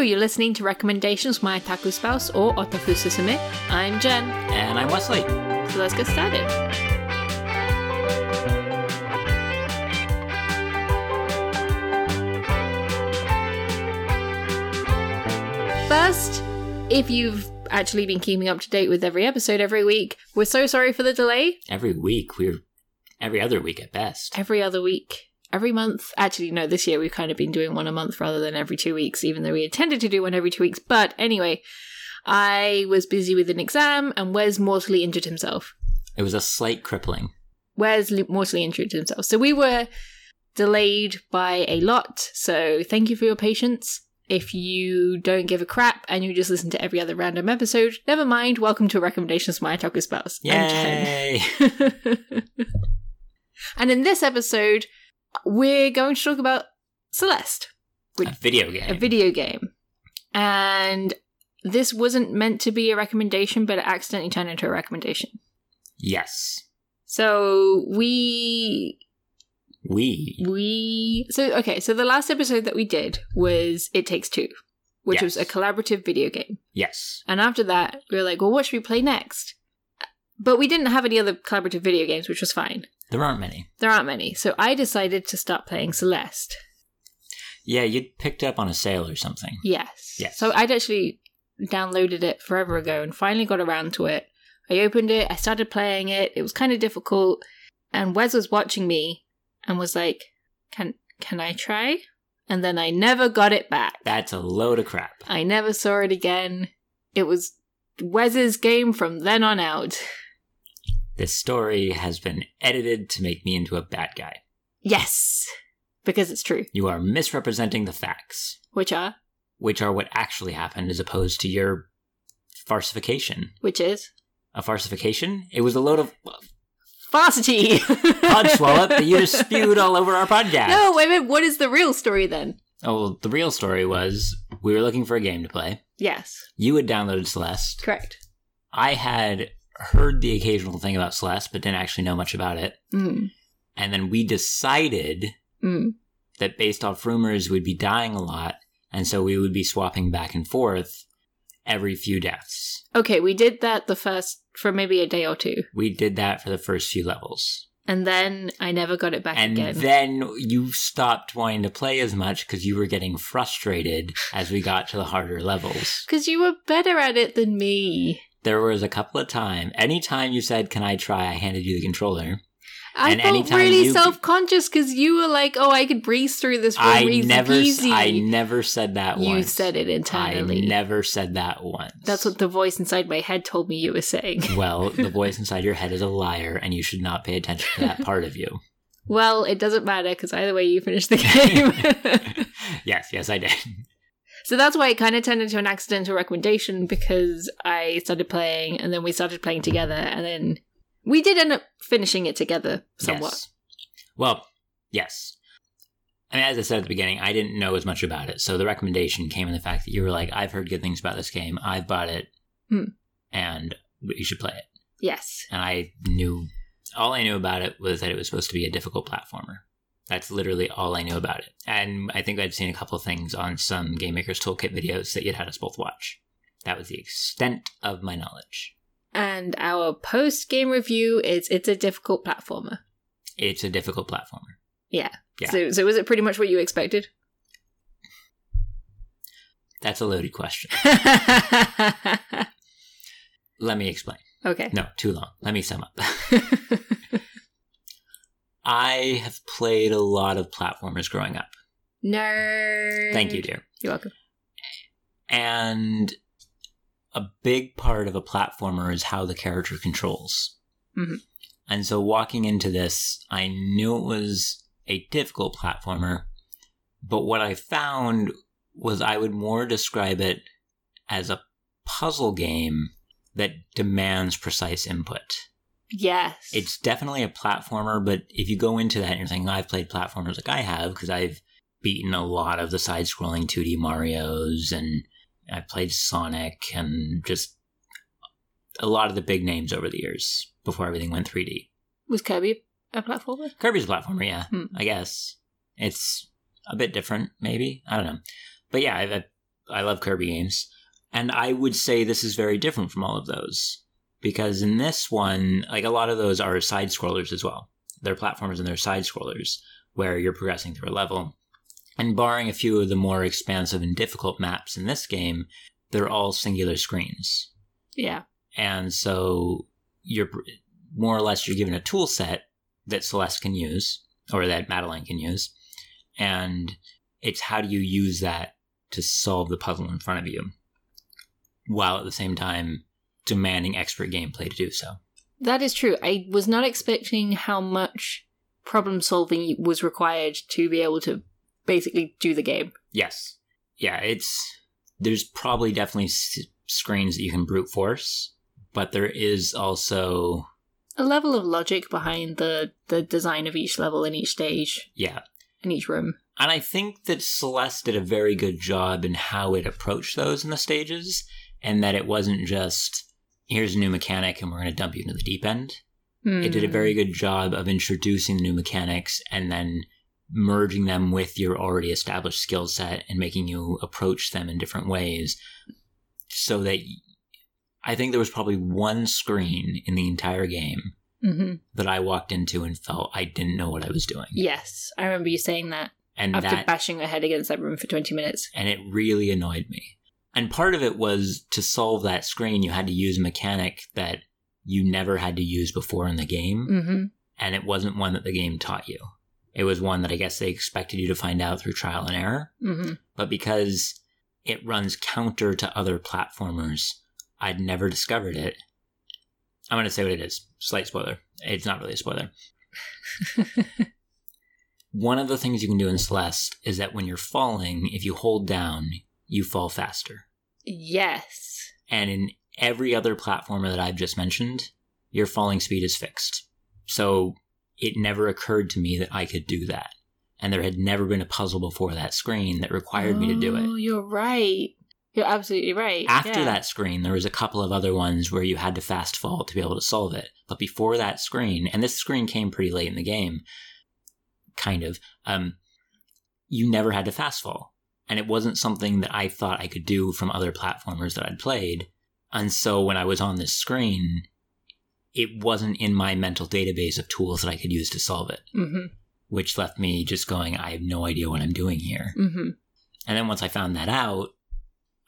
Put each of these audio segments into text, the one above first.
You're listening to Recommendations from My Otaku Spouse or Otaku Susume. I'm Jen, And I'm Wesley. so let's get started. First, if you've actually been keeping up to date with every episode every week, we're so sorry for the delay. Every week, we're every other week at best. Every other week, every month. Actually, no, this year we've kind of been doing one a month rather than every two weeks, even though we intended to do one every two weeks. But anyway, I was busy with an exam and Wes mortally injured himself. It was a slight crippling. Wes mortally injured himself. So we were delayed by a lot. So thank you for your patience. If you don't give a crap and you just listen to every other random episode, never mind. Welcome to Recommendations from My Otaku Spouse. Yay! and in this episode, we're going to talk about Celeste, a video game. a video game. And this wasn't meant to be a recommendation, but it accidentally turned into a recommendation. yes. So we We. we so okay, so the last episode that we did was It Takes Two, which was a collaborative video game. Yes. And after that, we were like, well, what should we play next? But we didn't have any other collaborative video games, which was fine. There aren't many. There aren't many. So I decided to start playing Celeste. Yeah, you'd picked up on a sale or something. Yes. Yes. So I'd actually downloaded it forever ago and finally got around to it. I opened it, I started playing it. It was kind of difficult, and Wes was watching me and was like, "Can can I try?" And then I never got it back. That's a load of crap. I never saw it again. It was Wes's game from then on out. This story has been edited to make me into a bad guy. Yes, because it's true. You are misrepresenting the facts, Which are which are what actually happened as opposed to your farcification. which is A farcification? It was a load of Varsity. pod swallow that you just spewed all over our podcast. No, wait a minute. What is the real story then? Oh, well, the real story was we were looking for a game to play. Yes, You had downloaded Celeste. correct. I had heard the occasional thing about Celeste, but didn't actually know much about it. Mm. And then we decided Mm. that based off rumors, we'd be dying a lot. And so we would be swapping back and forth every few deaths. Okay, we did that the first for maybe a day or two, We did that for the first few levels. and then I never got it back And again. then you stopped wanting to play as much because you were getting frustrated as we got to the harder levels. Because you were better at it than me. There was a couple of times, anytime you said, Can I try? I handed you the controller. I And felt really you- self conscious because you were like, "Oh, I could breeze through this I never, peasy." I never said that you once. said it I entirely. never said that once. That's what the voice inside my head told me you were saying. Well, the voice inside your head is a liar, and you should not pay attention to that part of you. well, it doesn't matter because either way, you finished the game. yes, yes, I did. So that's why it kind of turned into an accidental recommendation because I started playing and then we started playing together and then we did end up finishing it together somewhat. Yes. Well, yes. I mean, as I said at the beginning, I didn't know as much about it, so the recommendation came in the fact that you were like, "I've heard good things about this game. I've bought it, Hmm. and you should play it." Yes. And I knew all I knew about it was that it was supposed to be a difficult platformer. That's literally all I knew about it. And I think I'd seen a couple of things on some Game Maker's Toolkit videos that you'd had us both watch. That was the extent of my knowledge. And our post game review is it's a difficult platformer. It's a difficult platformer. Yeah. Yeah. So so was it pretty much what you expected? That's a loaded question. Let me explain. okay. No, too long. Let me sum up. I have played a lot of platformers growing up. Nerd. Thank you, dear. You're welcome. And a big part of a platformer is how the character controls. Mhm. And so walking into this, I knew it was a difficult platformer, but what I found was I would more describe it as a puzzle game that demands precise input. Yes. It's definitely a platformer, but if you go into that and you're saying, I've played platformers like I have, because I've beaten a lot of the side scrolling 2D Marios and I've played Sonic and just a lot of the big names over the years before everything went 3D. was Kirby a platformer? Kirby's a platformer, yeah, Hmm. I guess. It's a bit different, maybe. I don't know. But yeah, I've I love Kirby games. And I would say this is very different from all of those. Because in this one, like a lot of those are side scrollers as well. They're platformers and they're side scrollers where you're progressing through a level. And barring a few of the more expansive and difficult maps in this game, they're all singular screens. Yeah. And so you're more or less you're given a tool set that Celeste can use or that Madeline can use. And it's how do you use that to solve the puzzle in front of you while at the same time demanding expert gameplay to do so. That is true. I was not expecting how much problem solving was required to be able to basically do the game. Yes. Yeah, it's there's probably definitely s- screens that you can brute force, but there is also A level of logic behind the the design of each level in each stage yeah. in each room. And I think that Celeste did a very good job in how it approached those in the stages, and that it wasn't just here's a new mechanic and we're going to dump you into the deep end. It did a Hmm. very good job of introducing the new mechanics and then merging them with your already established skill set and making you approach them in different ways so that I think there was probably one screen in the entire game Mhm. that I walked into and felt I didn't know what I was doing. Yes, I remember you saying that And after that bashing my head against that room for 20 minutes. and it really annoyed me. And part of it was to solve that screen, you had to use a mechanic that you never had to use before in the game, hmm and it wasn't one that the game taught you. It was one that I guess they expected you to find out through trial and error. hmm But because it runs counter to other platformers, I'd never discovered it. I'm going to say what it is. Slight spoiler. It's not really a spoiler. One of the things you can do in Celeste is that when you're falling, if you hold down, you fall faster. yes. And in every other platformer that I've just mentioned, your falling speed is fixed. So it never occurred to me that I could do that. And there had never been a puzzle before that screen that required me to do Oh, it. you're right. You're absolutely right. After Yeah. that screen, there was a couple of other ones where you had to fast fall to be able to solve it. But before that screen, and this screen came pretty late in the game, kind of, um, you never had to fast fall. And it wasn't something that I thought I could do from other platformers that I'd played. And so when I was on this screen, it wasn't in my mental database of tools that I could use to solve it, hmm which left me just going, I have no idea what I'm doing here. hmm And then once I found that out,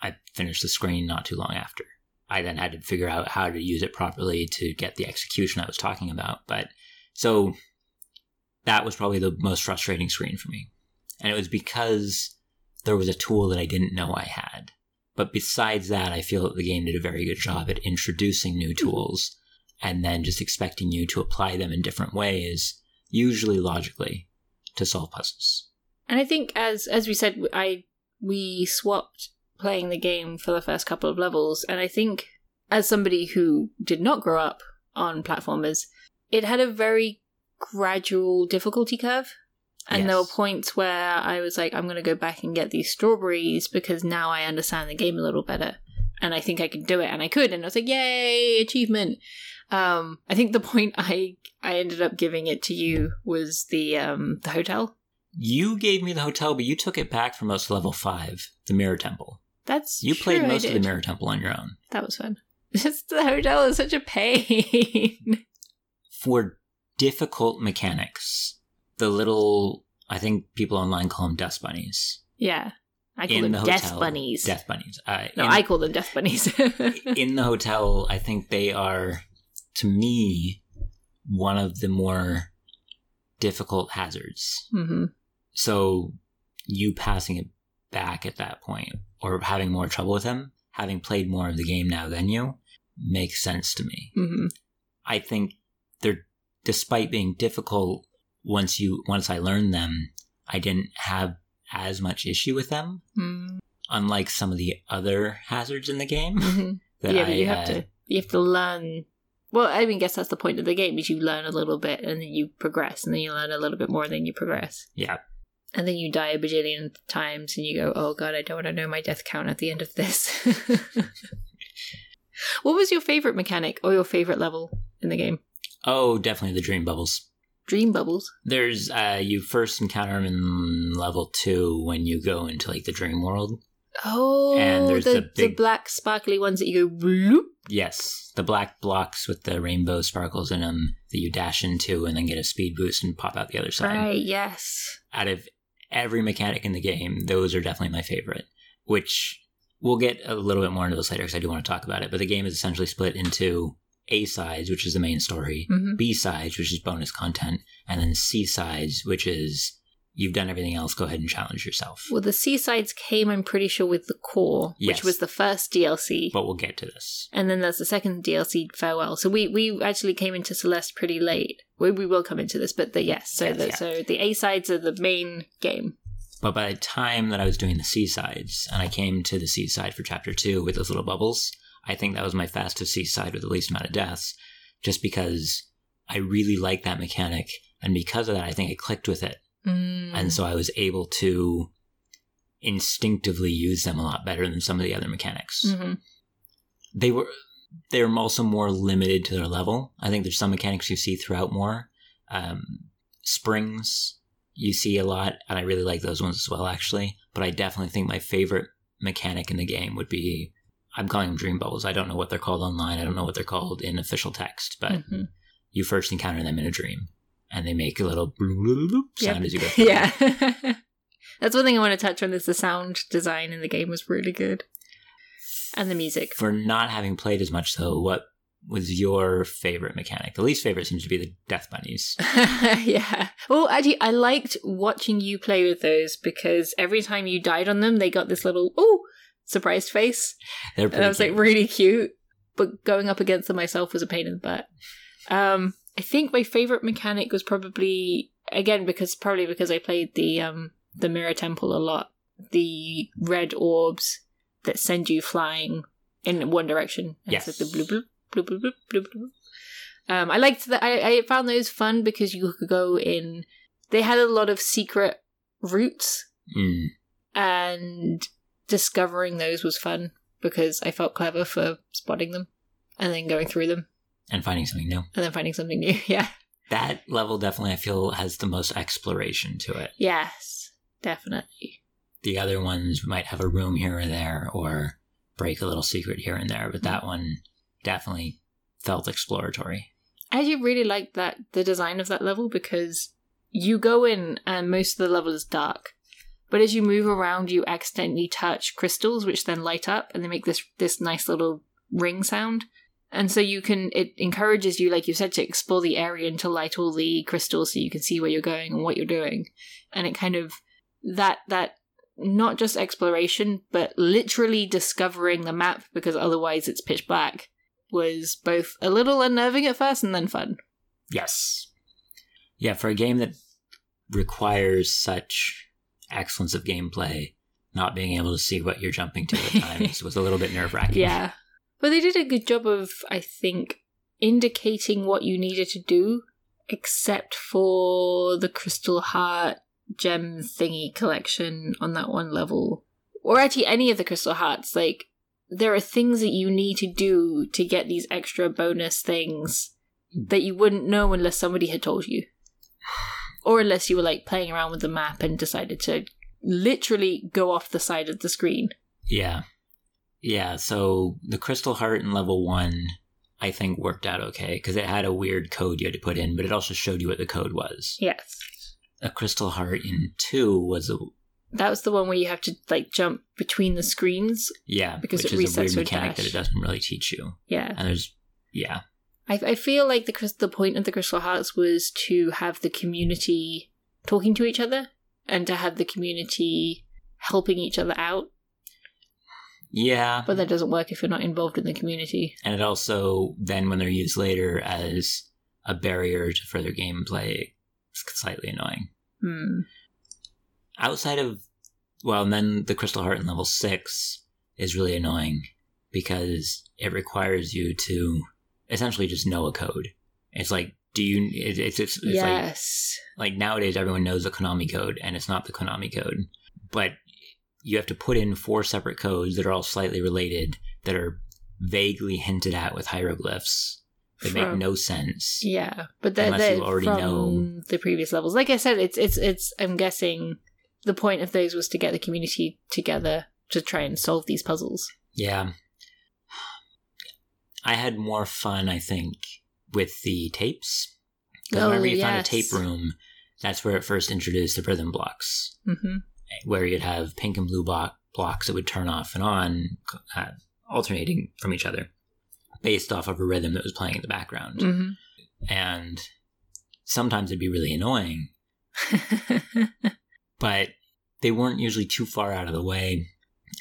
I finished the screen not too long after. I then had to figure out how to use it properly to get the execution I was talking about. But so that was probably the most frustrating screen for me. And it was because there was a tool that I didn't know I had. But besides that, I feel that the game did a very good job at introducing new hmm. tools and then just expecting you to apply them in different ways, usually logically, to solve puzzles. And I think, as as we said, I we swapped playing the game for the first couple of levels, and I think, as somebody who did not grow up on platformers, it had a very gradual difficulty curve. And there were points where I was like, I'm going to go back and get these strawberries because now I understand the game a little better. And I think I can do it. And I could. And I was like, yay, achievement. Um, I think the point I I ended up giving it to you was the um the hotel. You gave me the hotel, but you took it back for most of level five, the Mirror Temple. That's You played most of the. Mirror Temple on your own. That was fun. Just the hotel is such a pain. For difficult mechanics, the little, I think people online call them dust bunnies. yeah, I call In them the death bunnies. Death bunnies. Uh, no, in, I call them death bunnies. in the hotel, I think they are, to me, one of the more difficult hazards. hmm So you passing it back at that point or having more trouble with them, having played more of the game now than you, makes sense to me. hmm I think they're despite being difficult once you once I learned them, I didn't have as much issue with them. hmm Unlike some of the other hazards in the game hmm that Yeah, I but you have uh, to you have to learn. Well, I mean, guess that's the point of the game is you learn a little bit and then you progress, and then you learn a little bit more, and then you progress, yeah. and then you die a bajillion times, and you go, "Oh God, I don't want to know my death count at the end of this." what was your favorite mechanic or your favorite level in the game? Oh, definitely the dream bubbles. Dream bubbles. There's uh you first encounter them in level two when you go into like the dream world. Oh, And there's the, the the big- black sparkly ones that you go bloop. Yes, the black blocks with the rainbow sparkles in them that you dash into and then get a speed boost and pop out the other side. Right, yes. Out of every mechanic in the game, those are definitely my favorite. Which we'll get a little bit more into this later because I do want to talk about it. But the game is essentially split into A sides, which is the main story, hmm B sides, which is bonus content, and then C sides, which is you've done everything else. Go ahead and challenge yourself. Well, the C sides came, I'm pretty sure, with the core, Yes. which was the first DLC. But we'll get to this. and then there's the second DLC, Farewell. So we we actually came into Celeste pretty late. We, we will come into this, but the yes. So Yes, the yeah. so the A sides are the main game. But by the time that I was doing the C sides, and I came to the C side for chapter two with those little bubbles, I think that was my fastest C side with the least amount of deaths, just because I really liked that mechanic. And because of that, I think it clicked with it. Mm. And so I was able to instinctively use them a lot better than some of the other mechanics. Mhm. They were they're also more limited to their level. I think there's some mechanics you see throughout more. Um, springs you see a lot, and I really like those ones as well, actually. But I definitely think my favorite mechanic in the game would be I'm calling them dream bubbles. I don't know what they're called online. I don't know what they're called in official text, but Mhm. you first encounter them in a dream, and they make a little sound Yep. as you go. through. yeah. That's one thing I want to touch on is the sound design in the game was really good. And the music. For not having played as much, though, what was your favorite mechanic? The least favorite seems to be the death bunnies. yeah. Well, actually, I liked watching you play with those because every time you died on them, they got this little, oh, surprised face. And I was like really cute. But going up against them myself was a pain in the butt. Um, I think my favorite mechanic was probably again because probably because I played the um the mirror temple a lot. The red orbs that send you flying in one direction. And it's Yes. like the bloop bloop bloop bloop bloop bloop. bloop. Um, I liked that. I, I found those fun because you could go in. They had a lot of secret routes Mm. and discovering those was fun because I felt clever for spotting them and then going through them and finding something new. and then finding something new. Yeah. That level definitely, I feel, has the most exploration to it. Yes, definitely. The other ones might have a room here or there, or break a little secret here and there, but mm-hmm. that one definitely felt exploratory. I actually really like that the design of that level because you go in and most of the level is dark. But as you move around, you accidentally touch crystals, which then light up and they make this this nice little ring sound. And so you can it encourages you, like you said, to explore the area and to light all the crystals so you can see where you're going and what you're doing. And it kind of that that not just exploration, but literally discovering the map because otherwise it's pitch black was both a little unnerving at first and then fun. Yes. Yeah, for a game that requires such excellence of gameplay, not being able to see what you're jumping to at times was a little bit nerve wracking. Yeah. But they did a good job of, I think, indicating what you needed to do, except for the Crystal Heart gem thingy collection on that one level. Or actually, any of the Crystal Hearts. Like, there are things that you need to do to get these extra bonus things that you wouldn't know unless somebody had told you. Or unless you were, like, playing around with the map and decided to literally go off the side of the screen. Yeah. Yeah, so the Crystal Heart in level one, I think, worked out okay because it had a weird code you had to put in, but it also showed you what the code was. Yes. A Crystal Heart in two was a That was the one where you have to like jump between the screens. yeah, Because which it is a weird resets mechanic that it doesn't really teach you. Yeah, And there's yeah, I, I feel like the the point of the Crystal Hearts was to have the community talking to each other and to have the community helping each other out. yeah, But that doesn't work if you're not involved in the community. and it also then when they're used later as a barrier to further gameplay, it's slightly annoying. Hmm. outside of well and then the crystal heart in level six is really annoying because it requires you to essentially just know a code it's like do you it, it's it's, it's like yes. like nowadays everyone knows the konami code and it's not the konami code but you have to put in four separate codes that are all slightly related that are vaguely hinted at with hieroglyphs that make no sense Yeah, but they're, Unless they're you already know. the previous levels. Like I said, it's it's it's. I'm guessing the point of those was to get the community together to try and solve these puzzles. Yeah. I had more fun, I think, with the tapes. Because Oh, whenever you found a tape room, that's where it first introduced the rhythm blocks, hmm where you'd have pink and blue block, blocks that would turn off and on, uh, alternating from each other, based off of a rhythm that was playing in the background. hmm And sometimes it'd be really annoying, but they weren't usually too far out of the way,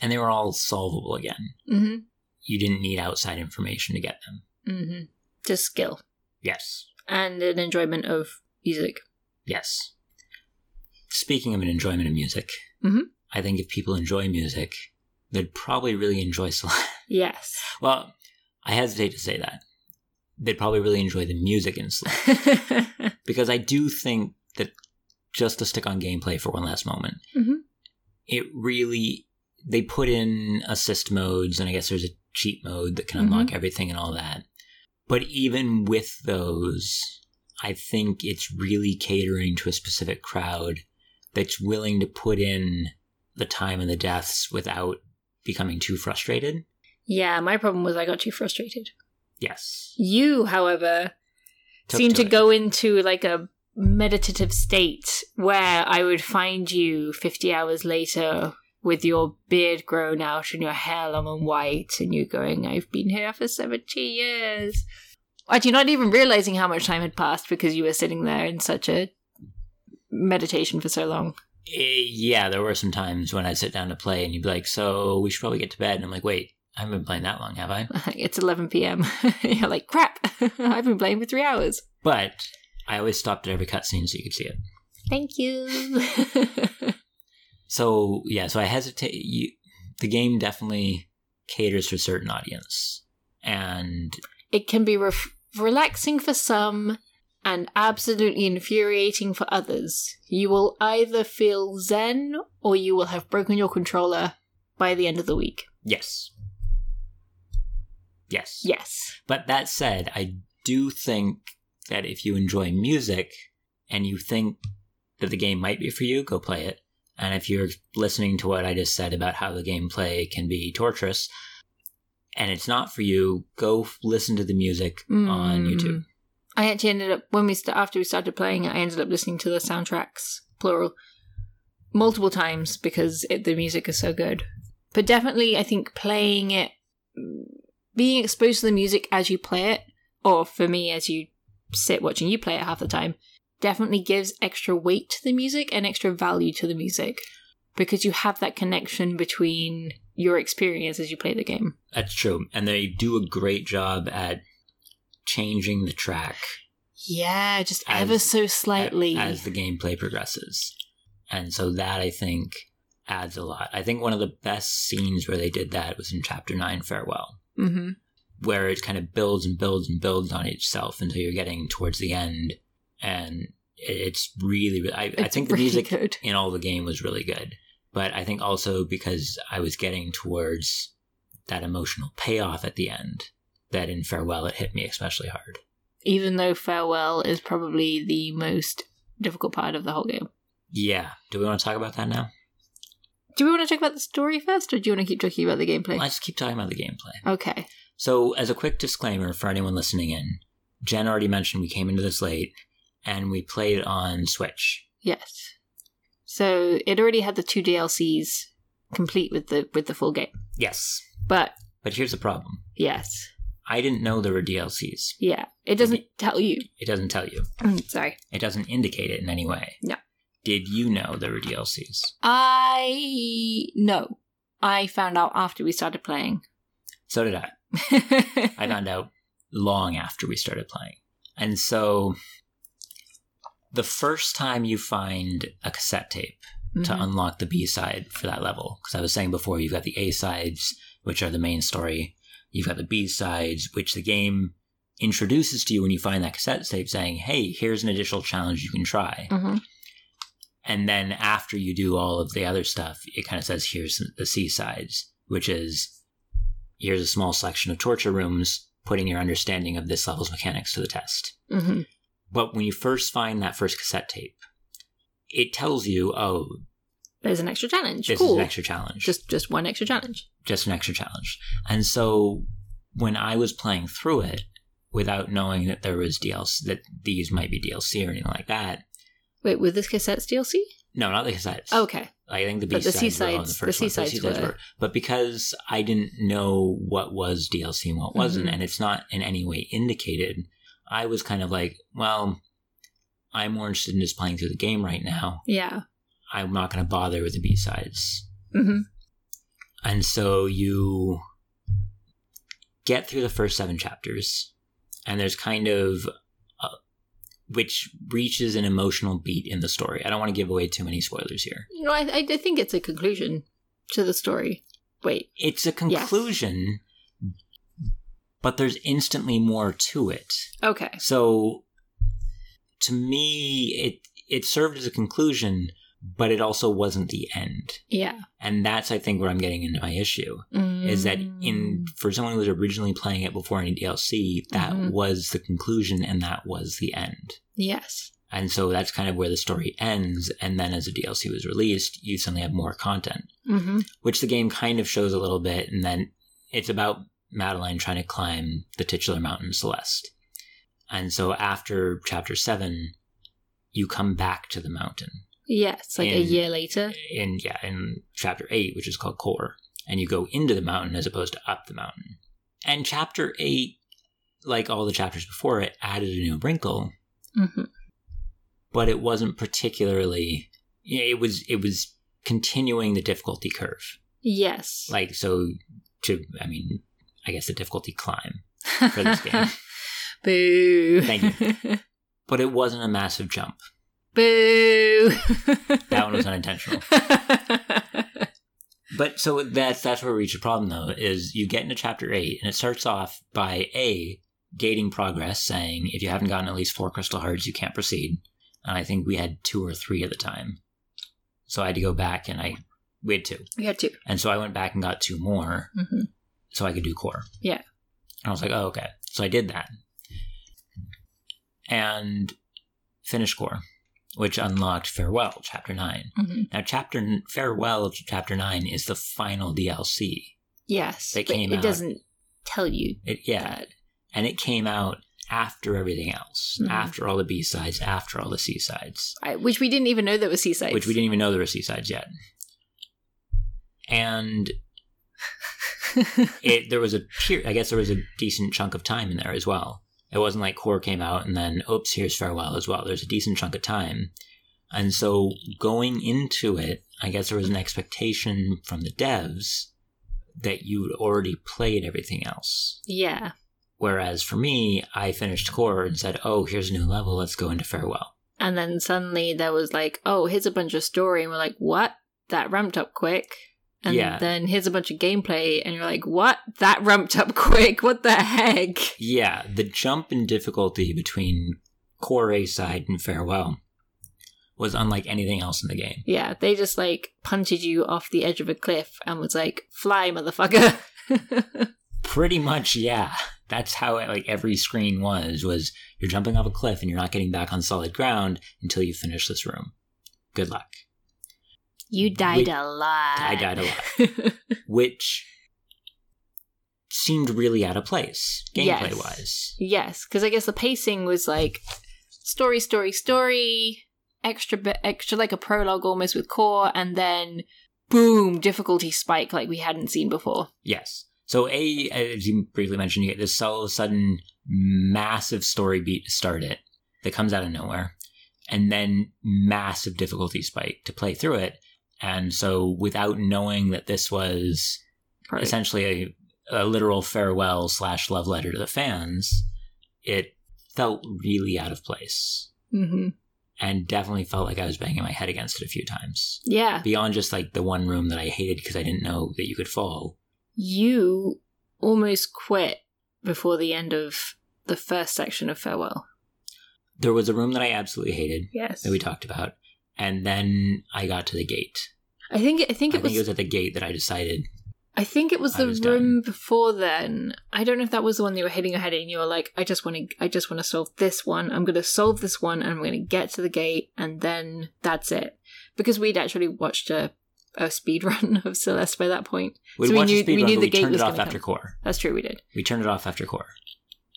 and they were all solvable again. hmm You didn't need outside information to get them. Mm hmm Just skill Yes. and an enjoyment of music. Yes. Speaking of an enjoyment of music, Mhm. I think if people enjoy music, they'd probably really enjoy Celeste. Yes. well, I hesitate to say that. They'd probably really enjoy the music in Celeste. because I do think that just to stick on gameplay for one last moment, Mhm. it really they put in assist modes, and I guess there's a cheat mode that can mm-hmm. unlock everything and all that. But even with those, I think it's really catering to a specific crowd that's willing to put in the time and the deaths without becoming too frustrated. yeah, my problem was I got too frustrated. Yes. You, however, Took seemed to it. go into like a meditative state where I would find you 50 hours later with your beard grown out and your hair long and white, and you going, I've been here for 70 years. Actually, not even realizing how much time had passed because you were sitting there in such a meditation for so long. Eh, yeah, there were some times when I'd sit down to play and you'd be like, so we should probably get to bed. And I'm like, wait, I haven't been playing that long, have I? it's 11 p.m. You're like, crap, I've been playing for three hours. But I always stopped at every cutscene so you could see it. Thank you. So yeah, so I hesitate. You, the game definitely caters to a certain audience, and it can be ref- relaxing for some and absolutely infuriating for others. You will either feel zen or you will have broken your controller by the end of the week. yes, yes, Yes. But that said, I do think that if you enjoy music and you think that the game might be for you, go play it. And if you're listening to what I just said about how the gameplay can be torturous and it's not for you, go listen to the music on Mm. YouTube. I actually ended up when we st- after we started playing, I ended up listening to the soundtracks plural multiple times because it, the music is so good. But definitely, I think playing it, being exposed to the music as you play it, or for me as you sit watching you play it half the time, definitely gives extra weight to the music and extra value to the music because you have that connection between your experience as you play the game. That's true. And they do a great job at changing the track Yeah, just As- ever so slightly. as the gameplay progresses. And so that I think adds a lot. I think one of the best scenes where they did that was in chapter 9 Farewell, hmm where it kind of builds and builds and builds on itself until you're getting towards the end and it's really I, I think the really music good. in all the game was really good. But I think also because I was getting towards that emotional payoff at the end, that in Farewell it hit me especially hard. even though farewell is probably the most difficult part of the whole game. Yeah. Do we want to talk about that now? Do we want to talk about the story first, or do you want to keep talking about the gameplay? Let's keep talking about the gameplay. Okay. So, as a quick disclaimer for anyone listening in, Jen already mentioned we came into this late and we played on Switch. Yes. So it already had the two DLCs complete with the with the full game. Yes. But But here's the problem yes, I didn't know there were DLCs. yeah, it doesn't tell you. It doesn't tell you, Mm, Sorry, it doesn't indicate it in any way. No. Did you know there were DLCs? I no. I found out after we started playing. So did I. I found out long after we started playing. And so the first time you find a cassette tape to Mhm. unlock the B side for that level, because I was saying before, you've got the A sides, which are the main story. You've got the B sides, which the game introduces to you when you find that cassette tape, saying, hey, here's an additional challenge you can try. Mhm. And then after you do all of the other stuff, it kind of says, here's the C sides, which is here's a small selection of torture rooms, putting your understanding of this level's mechanics to the test. There's an extra challenge. This cool. is an extra challenge. just just one extra challenge. just an extra challenge. And so when I was playing through it without knowing that there was DLC, that these might be DLC or anything like that. Wait, were this cassettes DLC? No, not the cassettes. Okay. I think the But the were on the C-sides- first the one. C-sides were- But because I didn't know what was DLC and what wasn't, Mhm. and it's not in any way indicated, I was kind of like, well, I'm more interested in just playing through the game right now. Yeah. I'm not going to bother with the B-sides. hmm And so you get through the first seven chapters, and there's kind of uh, which reaches an emotional beat in the story. I don't want to give away too many spoilers here. No, I, I I think it's a conclusion to the story. Wait. It's a conclusion, but there's instantly more to it. Okay. So to me, it it served as a conclusion, but it also wasn't the end. Yeah. And that's, I think, where I'm getting into my issue. is that in for someone who was originally playing it before any DLC, that Mhm. was the conclusion and that was the end. Yes. And so that's kind of where the story ends. And then as the DLC was released, you suddenly have more content, hmm which the game kind of shows a little bit. And then it's about Madeline trying to climb the titular mountain Celeste. And so after chapter seven, you come back to the mountain Yes. Like a year later. in yeah in chapter 8 which is called core and you go into the mountain as opposed to up the mountain and chapter 8 like all the chapters before it added a new wrinkle hmm but it wasn't particularly yeah, it was it was continuing the difficulty curve Yes. like so to i mean i guess the difficulty climb for this game. Boo. Thank you. but it wasn't a massive jump Boo. that one was unintentional But so that's that's where we reach the problem though, is you get into chapter eight and it starts off by A gating progress saying if you haven't gotten at least four crystal hearts, you can't proceed. And I think we had two or three at the time. So I had to go back and I we had two. we had two. And so I went back and got two more hmm so I could do core. Yeah. And I was like, oh okay. So I did that. And finished core, which unlocked Farewell, chapter nine. hmm Now, chapter farewell, chapter nine is the final DLC. Yes. They came it out- doesn't tell you It yeah, that. and it came out after everything else, Mhm. after all the B sides, after all the C sides, which we didn't even know there were C sides. which we didn't even know there were C sides yet. And it there was a per- I guess there was a decent chunk of time in there as well. It wasn't like core came out and then oops, here's farewell as well. There's a decent chunk of time. And so going into it, I guess there was an expectation from the devs that you'd already played everything else. yeah. Whereas for me, I finished core and said, "Oh, here's a new level. Let's go into farewell." And then suddenly there was like, oh, here's a bunch of story. And we're like, what? That ramped up quick. And Yeah. then here's a bunch of gameplay. And you're like, what? That ramped up quick. What the heck? Yeah, the jump in difficulty between core A side and farewell was unlike anything else in the game. Yeah, they just like punted you off the edge of a cliff and was like, fly, motherfucker. Pretty much, yeah. That's how like every screen was. Was you're jumping off a cliff and you're not getting back on solid ground until you finish this room. Good luck. You died Wait, a lot. I died a lot. Which seemed really out of place Yes. gameplay wise. yes, because I guess the pacing was like story, story, story, extra bit, extra like a prologue almost with core, and then boom, difficulty spike like we hadn't seen before. Yes. So a as you briefly mentioned, you get this all of a sudden massive story beat to start it that comes out of nowhere, and then massive difficulty spike to play through it. And so, without knowing that this was Right. essentially a, a literal farewell slash love letter to the fans, it felt really out of place, hmm and definitely felt like I was banging my head against it a few times. Yeah, Beyond just like the one room that I hated because I didn't know that you could fall. you almost quit before the end of the first section of farewell. There was a room that I absolutely hated. Yes, that we talked about, and then I got to the gate. I think I think I it think was, it was at the gate that I decided. I think it was I the was room before then. I don't know if that was the one that you were hitting your head and you were like, I just want to I just want to solve this one. I'm going to solve this one and I'm going to get to the gate and then that's it. because we'd actually watched a, a speed run of Celeste by that point. We So we knew- we run, knew the we gate turned was it off after come. core. That's true, we did. We turned it off after core.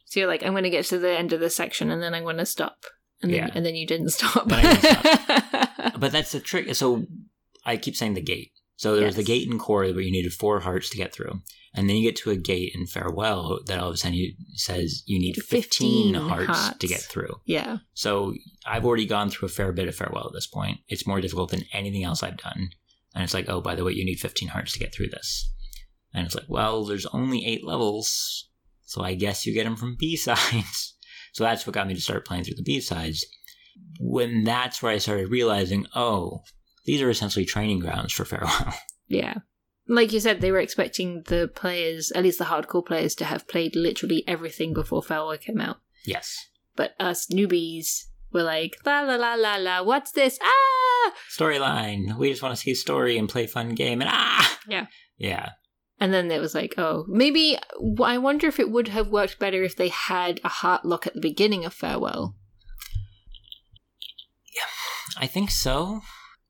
So you're like, I'm going to get to the end of the section and then I'm going to stop. And then, Yeah. and then you didn't stop. Then I But that's the trick. So I keep saying the gate. So there's the gate in core where you needed four hearts to get through. And then you get to a gate in farewell that all of a sudden you, says you need 15, 15 hearts, hearts. to get through. yeah. So I've already gone through a fair bit of farewell at this point. It's more difficult than anything else I've done. And it's like, oh, by the way, you need 15 hearts to get through this. And it's like, well, there's only eight levels. So I guess you get them from B sides. So that's what got me to start playing through the B sides. When that's where I started realizing, oh, these are essentially training grounds for farewell. Yeah. Like you said, they were expecting the players, at least the hardcore players, to have played literally everything before Farewell came out. yes. But us newbies were like, la la la la la, what's this? Ah! Storyline. We just want to see a story and play fun game. And ah! Yeah. Yeah. And then it was like, oh, maybe I wonder if it would have worked better if they had a heart lock at the beginning of Farewell. Yeah, I think so.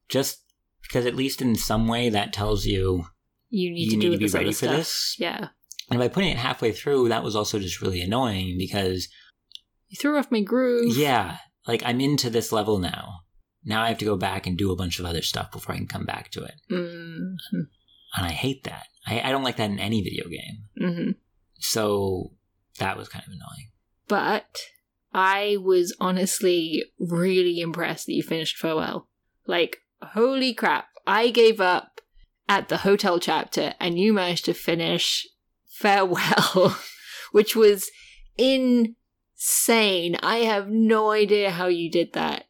Just because at least in some way that tells you You need you to need do to be ready for stuff. this. Yeah. And by putting it halfway through, that was also just really annoying because You threw off my groove. yeah, like I'm into this level now. Now I have to go back and do a bunch of other stuff before I can come back to it. hmm And I hate that. I, I don't like that in any video game. hmm So that was kind of annoying. But I was honestly really impressed that you finished Farewell. Like, holy crap. I gave up at the hotel chapter and you managed to finish Farewell, which was insane. I have no idea how you did that.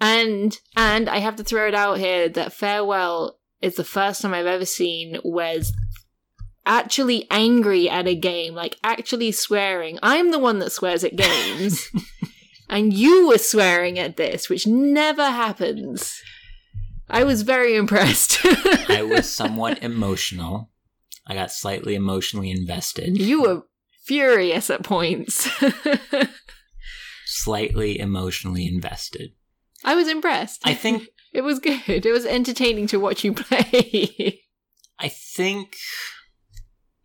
And and I have to throw it out here that Farewell is the first time I've ever seen Wes actually angry at a game, like actually swearing. I'm the one that swears at games. and you were swearing at this, which never happens. I was very impressed. I was somewhat emotional. I got slightly emotionally invested. you were furious at points. Slightly emotionally invested. I was impressed. I think it was good. It was entertaining to watch you play. I think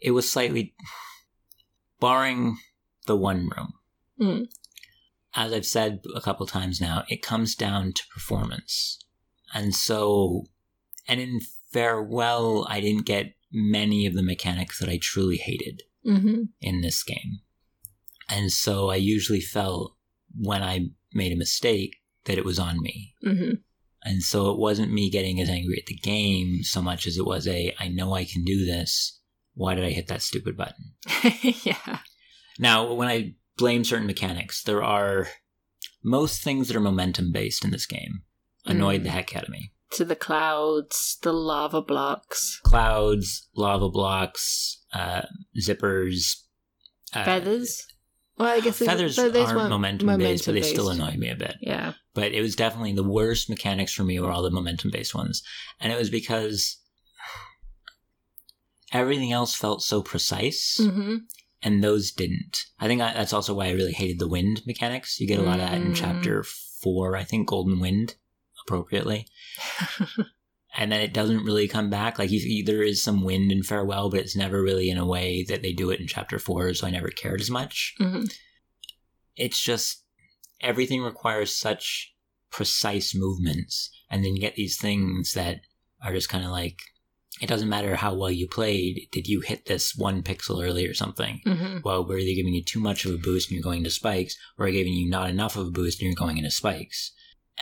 it was slightly barring the one room. Hmm. As I've said a couple times now, it comes down to performance. And so, and in Farewell, I didn't get many of the mechanics that I truly hated hmm in this game. And so I usually felt when I made a mistake that it was on me. hmm And so it wasn't me getting as angry at the game so much as it was a, I know I can do this. Why did I hit that stupid button? yeah. Now, when I blame certain mechanics, there are most things that are momentum based in this game annoyed Mm. the heck out of me. To the clouds, the lava blocks, Clouds, lava blocks, uh, zippers, uh, feathers. Well, I guess feathers those aren't weren't momentum based, but they still annoy me a bit. Yeah. but it was definitely the worst mechanics for me were all the momentum based ones. And it was because everything else felt so precise hmm and those didn't. I think I, that's also why I really hated the wind mechanics. You get a lot of that in Mm. chapter four, I think, Golden Wind, appropriately. And then it doesn't really come back. Like you, there is some wind in Farewell, but it's never really in a way that they do it in chapter four, so I never cared as much. hmm it's just everything requires such precise movements and then you get these things that are just kind of like it doesn't matter how well you played did you hit this one pixel early or something? Hmm well we're either giving you too much of a boost and you're going to spikes or giving you not enough of a boost and you're going into spikes?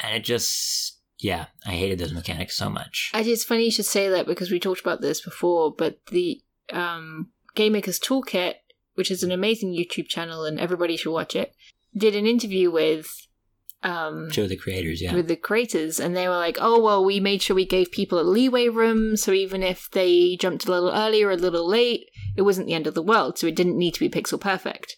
And it just yeah i hated those mechanics so much. And It's funny you should say that because we talked about this before, but the um, Game Maker's Toolkit, which is an amazing YouTube channel and everybody should watch it, did an interview with um, show the creators yeah with the creators, and they were like, "Oh well, we made sure we gave people a leeway room, so even if they jumped a little early or a little late, it wasn't the end of the world. So it didn't need to be pixel perfect."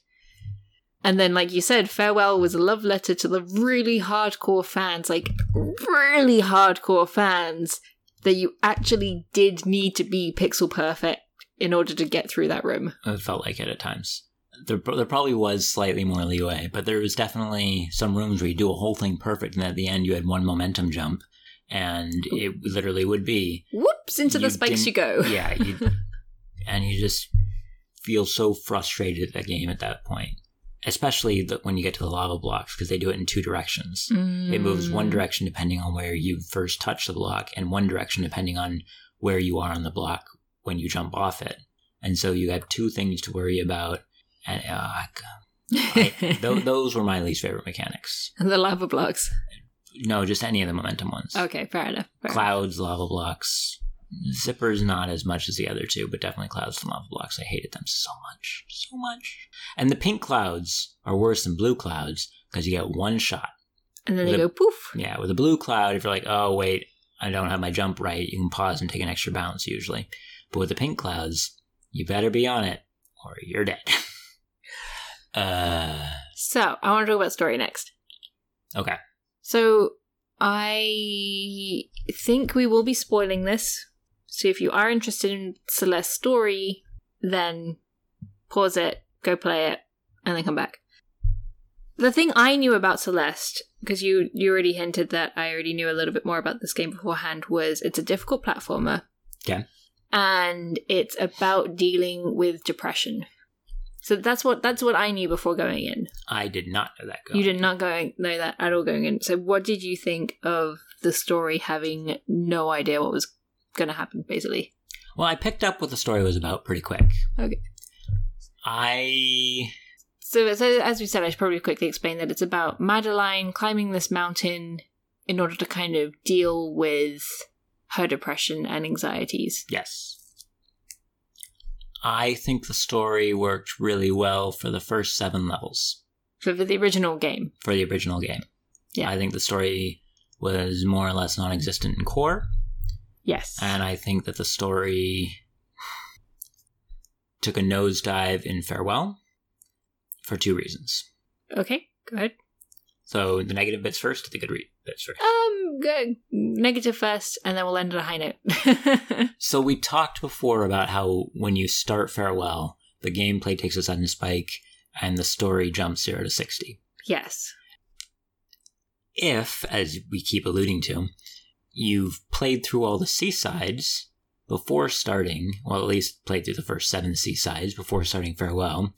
And then, like you said, Farewell was a love letter to the really hardcore fans, like really hardcore fans, that you actually did need to be pixel perfect in order to get through that room. It felt like it at times. There, there probably was slightly more leeway, but there was definitely some rooms where you do a whole thing perfect, and at the end you had one momentum jump, and it literally would be Whoops! Into the spikes you go. yeah, you, and you just feel so frustrated at the game at that point, especially the, when you get to the lava blocks because they do it in two directions. It moves one Mm. direction depending on where you first touch the block, and one direction depending on where you are on the block when you jump off it. And so you have two things to worry about. And uh, I, th- those were my least favorite mechanics. and the lava blocks. No, just any of the momentum ones. Okay, fair enough. fair enough. Clouds, lava blocks. Zippers not as much as the other two, but definitely clouds and lava blocks. I hated them so much. So much. And the pink clouds are worse than blue clouds because you get one shot. And then they The- go poof. Yeah, with a blue cloud, if you're like, oh, wait, I don't have my jump right, you can pause and take an extra bounce usually. But with the pink clouds, you better be on it or you're dead. uh, So I want to talk about story next. okay. So I think we will be spoiling this. So if you are interested in Celeste's story, then pause it, go play it, and then come back. The thing I knew about Celeste, because you you already hinted that I already knew a little bit more about this game beforehand, was it's a difficult platformer. Okay. And it's about dealing with depression. So that's what that's what I knew before going in. I did not know that. You did not go know that at all going in. So, what did you think of the story having no idea what was going to happen, basically? Well, I picked up what the story was about pretty quick. Okay. I So, so as we said, I should probably quickly explain that it's about Madeline climbing this mountain in order to kind of deal with her depression and anxieties. yes. I think the story worked really well for the first seven levels for the original game. for the original game. Yeah. I think the story was more or less non-existent in core. Yes. And I think that the story took a nosedive in Farewell for two reasons. okay, go ahead. So the negative bits first, the good re- bits first. Um, go, negative first, and then we'll end on a high note. So we talked before about how when you start Farewell, the gameplay takes a sudden spike and the story jumps zero to sixty. yes. If, as we keep alluding to, you've played through all the C sides before starting, well, at least played through the first seven C sides before starting Farewell,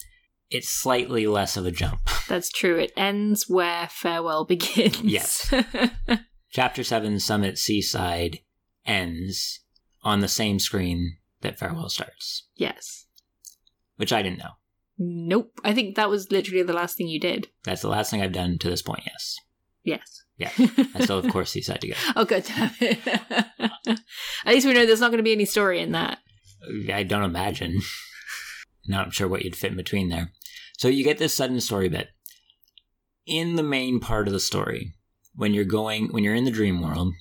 it's slightly less of a jump. That's true. It ends where farewell begins. Yes. Chapter 7 Summit C side ends on the same screen that Farewell starts, yes. which I didn't know. Nope. I think that was literally the last thing you did. That's the last thing I've done to this point, yes. Yes. Yeah. I still, of course, C side to go. oh, good. At least we know there's not going to be any story in that. I don't imagine. Not sure what you'd fit in between there. So you get this sudden story bit. In the main part of the story, when you're going, when you're in the dream world,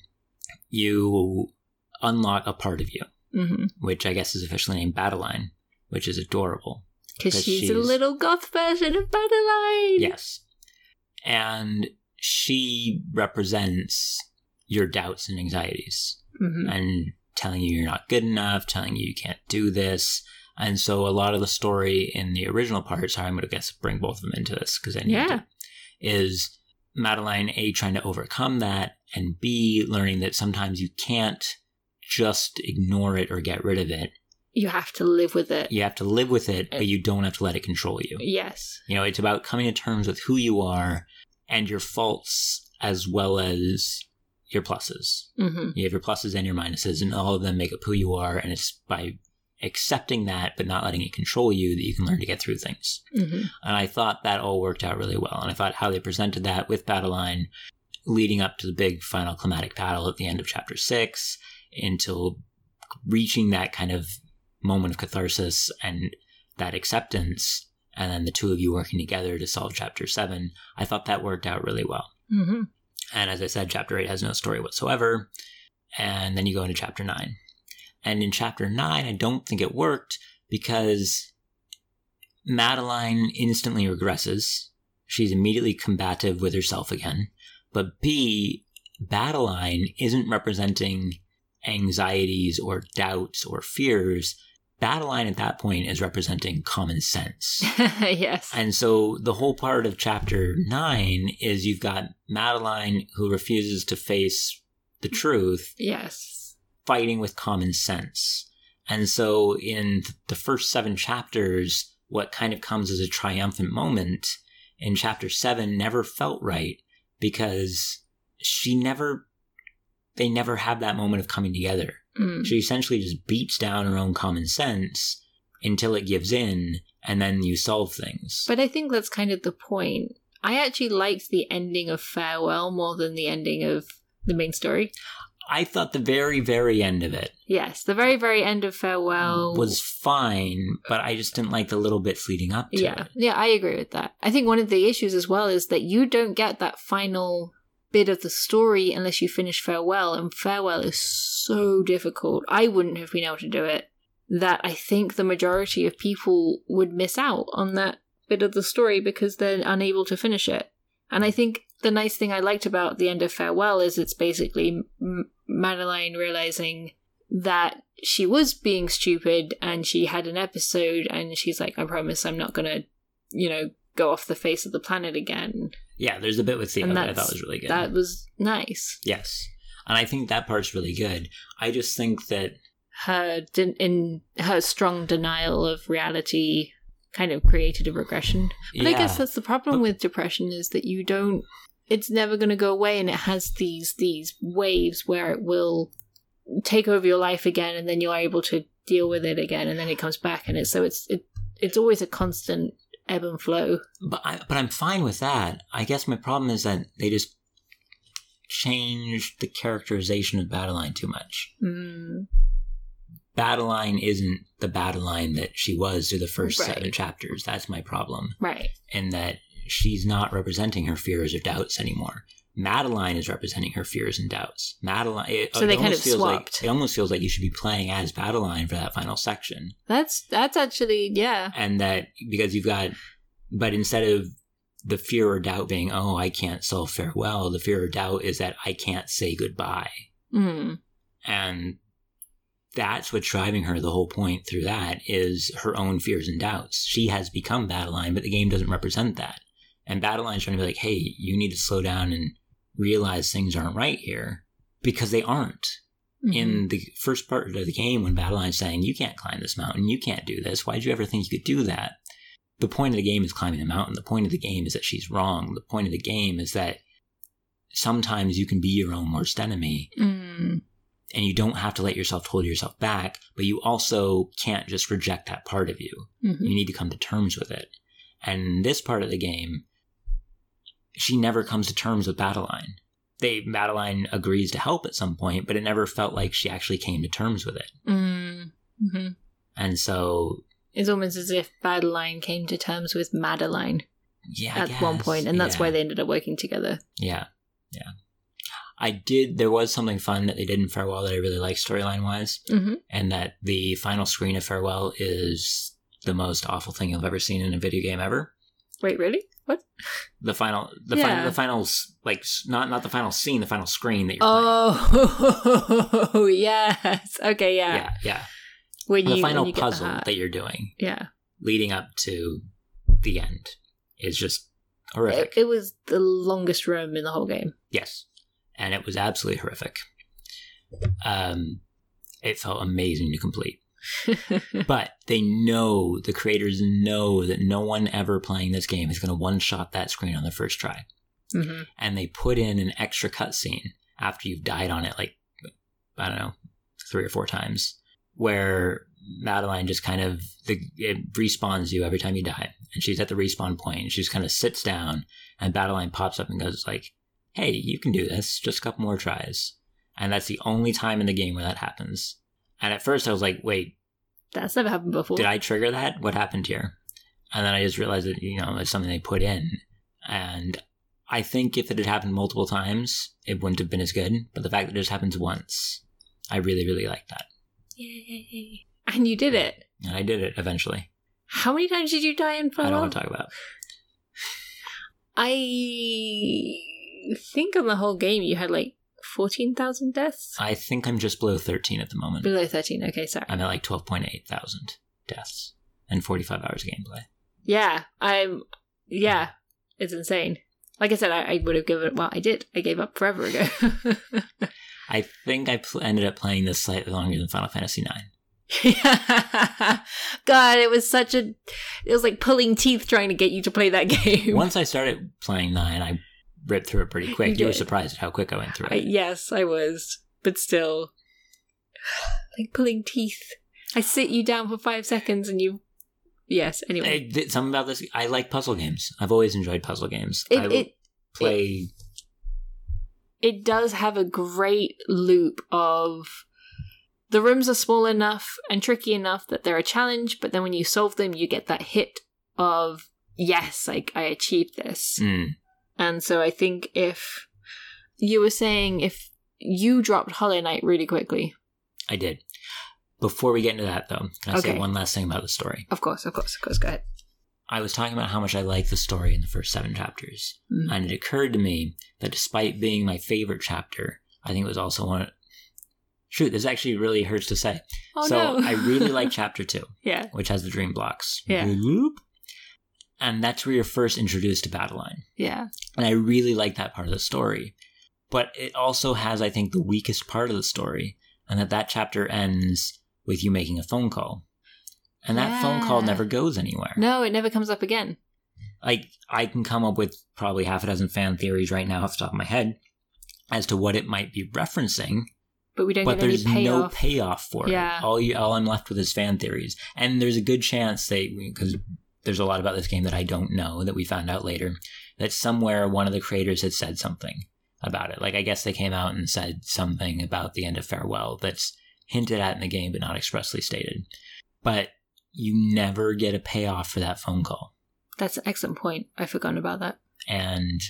you unlock a part of you, Because which I guess is officially named Badeline, which is adorable. Because a she's- a little goth version of Madeline. Yes. And she represents your doubts and anxieties hmm and telling you you're not good enough, telling you you can't do this. And so a lot of the story in the original part, sorry, I'm going to guess bring both of them into this because I need Yeah. to, is Madeline A trying to overcome that and B learning that sometimes you can't just ignore it or get rid of it. You have to live with it. You have to live with it, but you don't have to let it control you. Yes. You know, it's about coming to terms with who you are and your faults as well as your pluses. hmm You have your pluses and your minuses, and all of them make up who you are. And it's by accepting that, but not letting it control you, that you can learn to get through things. hmm And I thought that all worked out really well. And I thought how they presented that with Badeline leading up to the big final climatic battle at the end of chapter six until reaching that kind of moment of catharsis and that acceptance. And then the two of you working together to solve chapter seven. I thought that worked out really well. hmm And as I said, chapter 8 has no story whatsoever. And then you go into chapter 9. And in chapter 9, I don't think it worked because Madeline instantly regresses. She's immediately combative with herself again. But B, Badeline isn't representing anxieties or doubts or fears. Badeline at that point is representing common sense. yes. And so the whole part of chapter nine is you've got Madeline who refuses to face the truth, Yes. Fighting with common sense. And so in the first seven chapters, what kind of comes as a triumphant moment in chapter seven never felt right because she never, they never have that moment of coming together. Mm. She essentially just beats down her own common sense until it gives in and then you solve things. But I think that's kind of the point. I actually liked the ending of Farewell more than the ending of the main story. I thought the very, very end of it Yes, the very, very end of Farewell was fine, but I just didn't like the little bits leading up to Yeah, it. yeah, I agree with that. I think one of the issues as well is that you don't get that final bit of the story unless you finish Farewell, and Farewell is so difficult. I wouldn't have been able to do it. That I think the majority of people would miss out on that bit of the story because they're unable to finish it. And I think the nice thing I liked about the end of Farewell is it's basically M- Madeline realizing that she was being stupid and she had an episode and she's like, I promise I'm not gonna, you know, go off the face of the planet again. Yeah, there's a bit with Theo that I thought was really good. That was nice. yes. And I think that part's really good. I just think that Her de- in her strong denial of reality kind of created a regression. But I guess that's the problem But- with depression is that you don't it's never going to go away and it has these these waves where it will take over your life again and then you're able to deal with it again and then it comes back and it's so it's it, it's always a constant ebb and flow. but I, but I'm fine with that. I guess my problem is that they just changed the characterization of Badeline too much. Mm, Badeline isn't the Badeline that she was through the first Right. seven chapters. That's my problem. right. and that she's not representing her fears or doubts anymore. Madeline is representing her fears and doubts. Madeline, it, So they it kind almost of feels swapped. Like, it almost feels like you should be playing as Madeline for that final section, That's that's actually yeah. and that because you've got, but instead of the fear or doubt being, oh, I can't solve farewell, the fear or doubt is that I can't say goodbye, Mm, and that's what's driving her the whole point through that is her own fears and doubts. She has become Badeline, but the game doesn't represent that. And Badeline's trying to be like, hey, you need to slow down and realize things aren't right here because they aren't. In the first part of the game, when Badeline's saying, you can't climb this mountain, you can't do this, why'd you ever think you could do that? The point of the game is climbing the mountain. The point of the game is that she's wrong. The point of the game is that sometimes you can be your own worst enemy Mm, and you don't have to let yourself hold yourself back, but you also can't just reject that part of you. mhm. You need to come to terms with it. And this part of the game, she never comes to terms with Badeline. They Badeline agrees to help at some point, but it never felt like she actually came to terms with it. Mm, mhm. And so, It's almost as if Badeline came to terms with Madeline yeah, at one point, and that's yeah. why they ended up working together. Yeah, yeah. I did. There was something fun that they did in Farewell that I really liked storyline wise, Mm-hmm. and that the final screen of Farewell is the most awful thing I've ever seen in a video game ever. Wait, really? What? The final, the Yeah. final, the final, like not not the final scene, the final screen that you're playing. Oh, yes. Okay, yeah. yeah, yeah. When the you, final when you get the puzzle that you're doing yeah. leading up to the end is just It, horrific. it was the longest room in the whole game. yes, and it was absolutely horrific. Um, it felt amazing to complete. But they know, the creators know that no one ever playing this game is going to one shot that screen on the first try. hmm And they put in an extra cutscene after you've died on it, like, I don't know, three or four times, where Madeline just kind of, the, it respawns you every time you die. And she's at the respawn point and she just kind of sits down and Badeline pops up and goes like, hey, you can do this, just a couple more tries. And that's the only time in the game where that happens. And at first I was like, wait, That's never happened before. did I trigger that? What happened here? And then I just realized that, you know, it's something they put in. And I think if it had happened multiple times, it wouldn't have been as good. But the fact that it just happens once, I really, really like that. Yay. And you did it. And I did it eventually. How many times did you die in I don't want to talk about. I think on the whole game you had like 14,000 deaths? I think I'm just below 13 at the moment. Below 13, okay, sorry. I'm at like 12.8 thousand deaths and 45 hours of gameplay. Yeah, I'm. Yeah, it's insane. Like I said, I, I would have given. Well, I did. I gave up forever ago. I think I pl- ended up playing this slightly longer than Final Fantasy IX. God, it was such a. It was like pulling teeth trying to get you to play that game. Once I started playing nine, I ripped through it pretty quick. You You, were surprised at how quick I went through I, it. yes, I was, but still, like pulling teeth. I sit you down for five seconds and you. Yes. Anyway, I something about this. I like puzzle games. I've always enjoyed puzzle games. I it it play. it does have a great loop of the rooms are small enough and tricky enough that they're a challenge, but then when you solve them, you get that hit of yes, like I achieved this. Mm, And so I think if you were saying if you dropped Hollow Knight really quickly, I did. Before we get into that, though, can I say one last thing about the story? of course, of course, of course, go ahead. I was talking about how much I like the story in the first seven chapters. Mm. And it occurred to me that despite being my favorite chapter, I think it was also one. Shoot, this actually really hurts to say. Oh so no! I really like chapter two, yeah, which has the dream blocks. Yeah. Whoop. And that's where you're first introduced to Badeline. yeah, And I really like that part of the story. But it also has, I think, the weakest part of the story, and that that chapter ends with you making a phone call. And that phone call never goes anywhere. no, it never comes up again. like I can come up with probably half a dozen fan theories right now off the top of my head as to what it might be referencing, But we don't but get any there's payoff. no payoff for Yeah. it. All you, all I'm left with is fan theories, and there's a good chance they because there's a lot about this game that I don't know that we found out later that somewhere one of the creators had said something about it. Like I guess they came out and said something about the end of Farewell that's hinted at in the game but not expressly stated. But you never get a payoff for that phone call, That's an excellent point. I forgot about that. and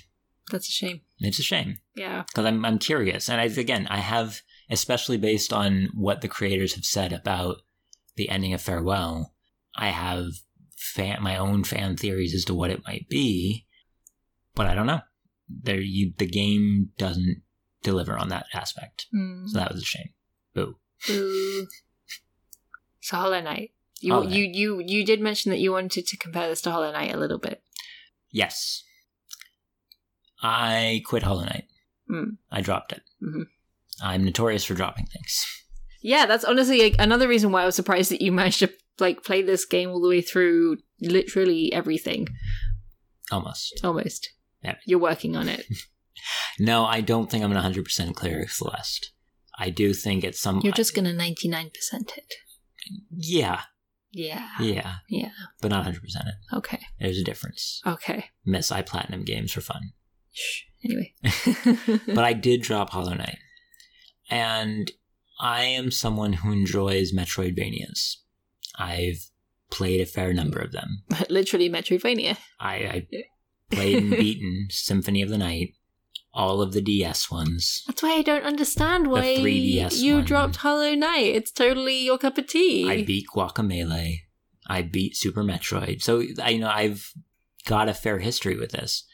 That's a shame. it's a shame. Yeah. because I'm I'm curious, and I, again, I have, especially based on what the creators have said about the ending of Farewell, I have fan, my own fan theories as to what it might be, but I don't know. There, you the game doesn't deliver on that aspect, Mm. so that was a shame. Boo. Ooh. So Hollow Knight. You, Hollow Knight. you you you did mention that you wanted to compare this to Hollow Knight a little bit. Yes, I quit Hollow Knight. Mm. I dropped it. Mhm. I'm notorious for dropping things. Yeah, that's honestly like, another reason why I was surprised that you managed to like play this game all the way through literally everything. Almost. Almost. Yeah. You're working on it. No, I don't think I'm gonna 100% clear Celeste. I do think it's some. You're just gonna 99% it. Yeah, Yeah. yeah, Yeah. but not 100% it. Okay. There's a difference. Okay. Miss I Platinum games for fun. Shh. Anyway. But I did drop Hollow Knight. And I am someone who enjoys Metroidvanias. I've played a fair number of them. literally Metroidvania. I, I played and beaten Symphony of the Night, all of the DS ones. That's why I don't understand why 3DS you one. dropped Hollow Knight. It's totally your cup of tea. I beat Guacamelee. I beat Super Metroid. So I you know I've got a fair history with this.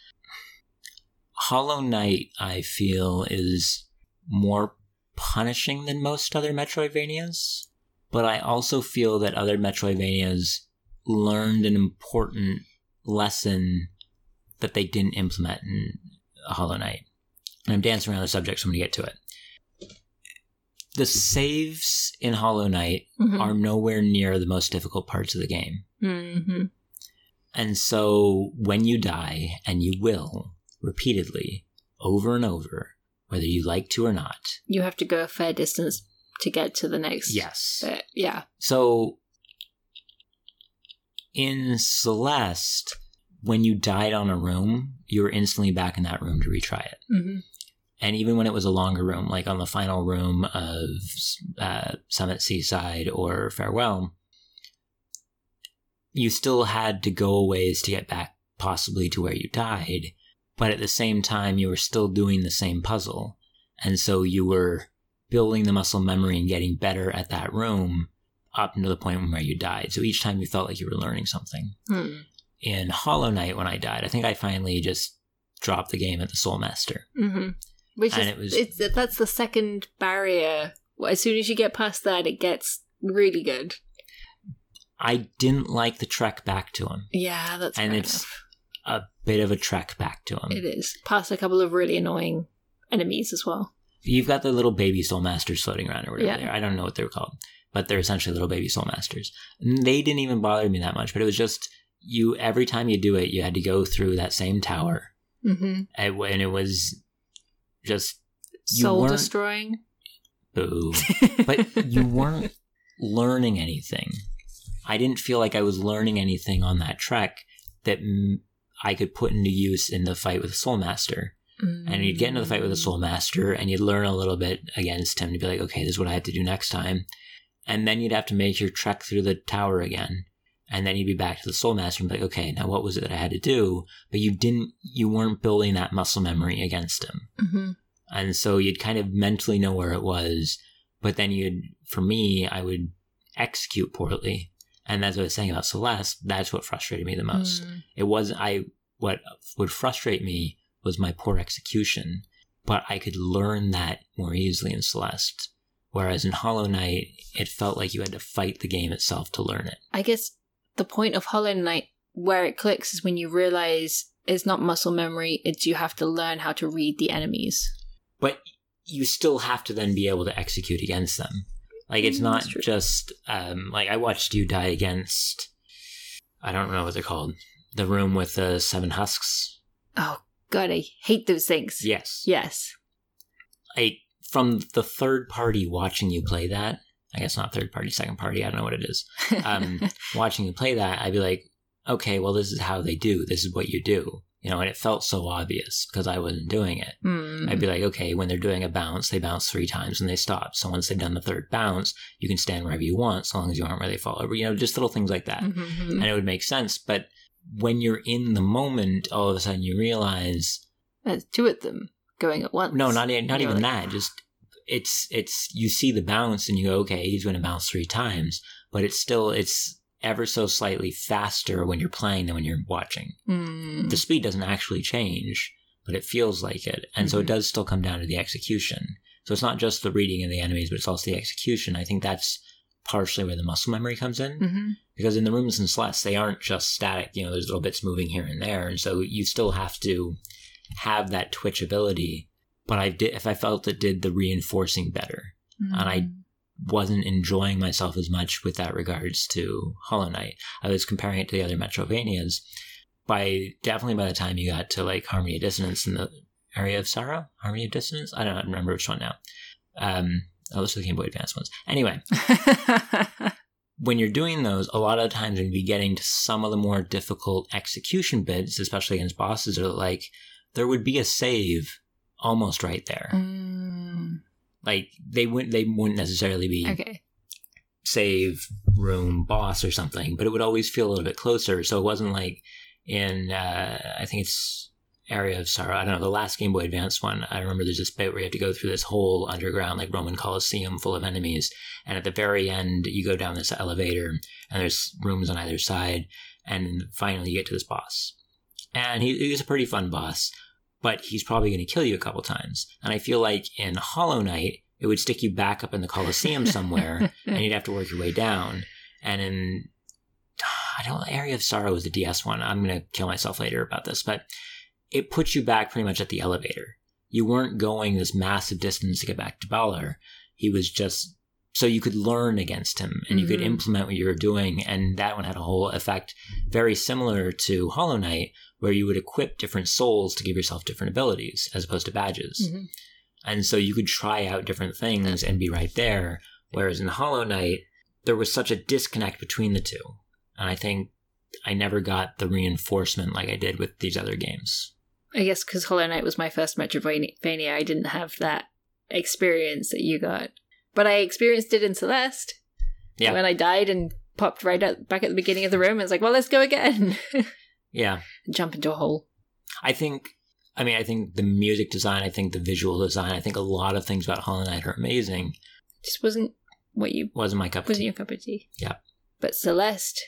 Hollow Knight, I feel, is more punishing than most other Metroidvanias, but I also feel that other Metroidvanias learned an important lesson that they didn't implement in Hollow Knight. And I'm dancing around the subject, so I'm going to get to it. The saves in Hollow Knight Mhm. are nowhere near the most difficult parts of the game. Mhm. And so when you die, and you will repeatedly, over and over, whether you like to or not, You have to go a fair distance to get to the next yes. bit. Yeah. So in Celeste, when you died on a room, you were instantly back in that room to retry it. hmm And even when it was a longer room, like on the final room of uh, Summit C side or Farewell, you still had to go a ways to get back possibly to where you died. But at the same time, you were still doing the same puzzle. And so you were building the muscle memory and getting better at that room up to the point where you died. So each time you felt like you were learning something. Hmm. In Hollow Knight, when I died, I think I finally just dropped the game at the Soul Master. hmm Which And is it was- it's that's the second barrier. As soon as you get past that, it gets really good. I didn't like the trek back to him. Yeah, that's And it's- enough. A bit of a trek back to him. It is past a couple of really annoying enemies as well. You've got the little baby soul masters floating around or whatever Yeah. they are. I don't know what they're called, but they're essentially little baby soul masters. And they didn't even bother me that much, but it was just you. Every time you do it, you had to go through that same tower, Mm-hmm. and and it was just Soul destroying. boo. but you weren't learning anything. I didn't feel like I was learning anything on that trek that I could put into use in the fight with Soul Master. And you'd get into the fight with the Soul Master and you'd learn a little bit against him to be like, okay, this is what I have to do next time. And then you'd have to make your trek through the tower again. And then you'd be back to the Soul Master and be like, okay, now what was it that I had to do? But you didn't, you weren't building that muscle memory against him. hmm And so you'd kind of mentally know where it was, but then you'd, for me, I would execute poorly. And that's what I was saying about Celeste. That's what frustrated me the most. Mm. It wasn't, I, what would frustrate me was my poor execution, but I could learn that more easily in Celeste. Whereas in Hollow Knight, it felt like you had to fight the game itself to learn it. I guess the point of Hollow Knight, where it clicks, is when you realize it's not muscle memory; it's you have to learn how to read the enemies. but you still have to then be able to execute against them. Like it's Mm, not just um, like I watched you die against. I don't know what they're called. The room with the seven husks. Oh God, I hate those things. Yes, Yes. I from the third party watching you play that. I guess not third party, second party. I don't know what it is. Um, watching you play that, I'd be like, okay, well, this is how they do. This is what you do. You know, and it felt so obvious because I wasn't doing it. Hmm. I'd be like, okay, when they're doing a bounce, they bounce three times and they stop. So once they've done the third bounce, you can stand wherever you want, so long as you aren't where they fall over. You know, just little things like that. Mhm. And it would make sense. But when you're in the moment, all of a sudden you realize, There's two of them going at once. no, not not even like, that. Just it's it's you see the bounce and you go, okay, he's going to bounce three times, but it's still it's ever so slightly faster when you're playing than when you're watching. Hmm. the speed doesn't actually change, but it feels like it. And so it Mhm. does still come down to the execution. So it's not just the reading of the enemies, but it's also the execution. I think that's partially where the muscle memory comes in. Mhm. Because in the rooms and Celeste, they aren't just static, you know, there's little bits moving here and there. And so you still have to have that twitch ability. But I did, if I felt it did the reinforcing better And I- wasn't enjoying myself as much with that regards to Hollow Knight. I was comparing it to the other Metroidvanias. By definitely by the time you got to like Harmony of Dissonance in the Aria of Sorrow, Harmony of Dissonance, I don't remember which one now. Um, those are the Game Boy Advance ones. Anyway, when you're doing those, a lot of the times when you be getting to some of the more difficult execution bits, especially against bosses, are like there would be a save almost right there. Hmm. Like they wouldn't they wouldn't necessarily be okay. save room boss or something, but it would always feel a little bit closer. So it wasn't like in uh, I think it's Aria of Sorrow. I don't know the last Game Boy Advance one. I remember there's this bit where you have to go through this whole underground like Roman Colosseum full of enemies, and at the very end you go down this elevator and there's rooms on either side, and finally you get to this boss, and he, he's a pretty fun boss. But he's probably going to kill you a couple times. And I feel like in Hollow Knight, it would stick you back up in the Colosseum somewhere, and you'd have to work your way down. And in I don't Aria of Sorrow is the DS one. I'm gonna kill myself later about this, but it puts you back pretty much at the elevator. You weren't going this massive distance to get back to Balore. He was just so you could learn against him and you could Mhm. implement what you were doing, and that one had a whole effect very similar to Hollow Knight, where you would equip different souls to give yourself different abilities as opposed to badges. Mhm. And so you could try out different things and be right there. Whereas in Hollow Knight, there was such a disconnect between the two. And I think I never got the reinforcement like I did with these other games. I guess because Hollow Knight was my first Metroidvania, I didn't have that experience that you got. But I experienced it in Celeste. Yeah. When I died and popped right back at the beginning of the room, it's like, well, let's go again. Yeah. Jump into a hole. I think, I mean, I think the music design, I think the visual design, I think a lot of things about Hollow Knight are amazing. Just wasn't what you Wasn't my cup of tea. wasn't tea. your cup of tea. Yeah. But Celeste,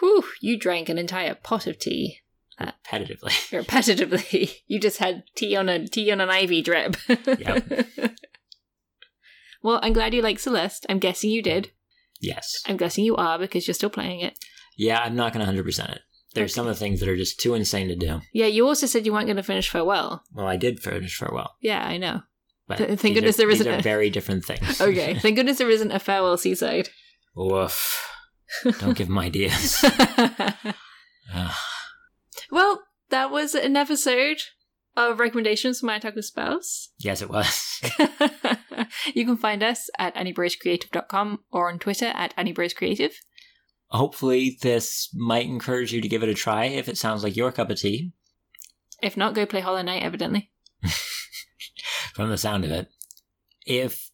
whew, you drank an entire pot of tea. Uh, repetitively. repetitively. You just had tea on a tea on an IV drip. Yep. well, I'm glad you like Celeste. I'm guessing you did. yes. I'm guessing you are because you're still playing it. Yeah, I'm not going to 100% it. There's some of the things that are just too insane to do. Yeah, you also said you weren't going to finish farewell. Well, I did finish Farewell. Yeah, I know. But Th- thank goodness are, there these isn't are a- very different things. Okay, thank goodness there isn't a farewell C side. Woof. Don't give them ideas. Ugh. Well, that was an episode of recommendations from my otaku spouse. yes, it was. you can find us at anniebracecreative.com or on Twitter at anniebracecreative. Hopefully, this might encourage you to give it a try if it sounds like your cup of tea. If not, go play Hollow Knight, evidently. from the sound of it. If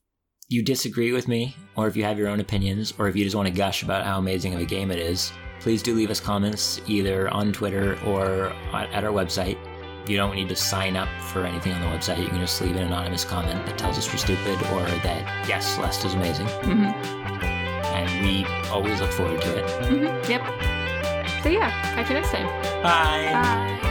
you disagree with me, or if you have your own opinions, or if you just want to gush about how amazing of a game it is, please do leave us comments either on Twitter or at our website. You don't need to sign up for anything on the website. You can just leave an anonymous comment that tells us we're stupid or that, yes, Celeste is amazing. Mm-hmm. And we always look forward to it. Mm-hmm. Yep. So yeah, catch you next time. Bye. Bye.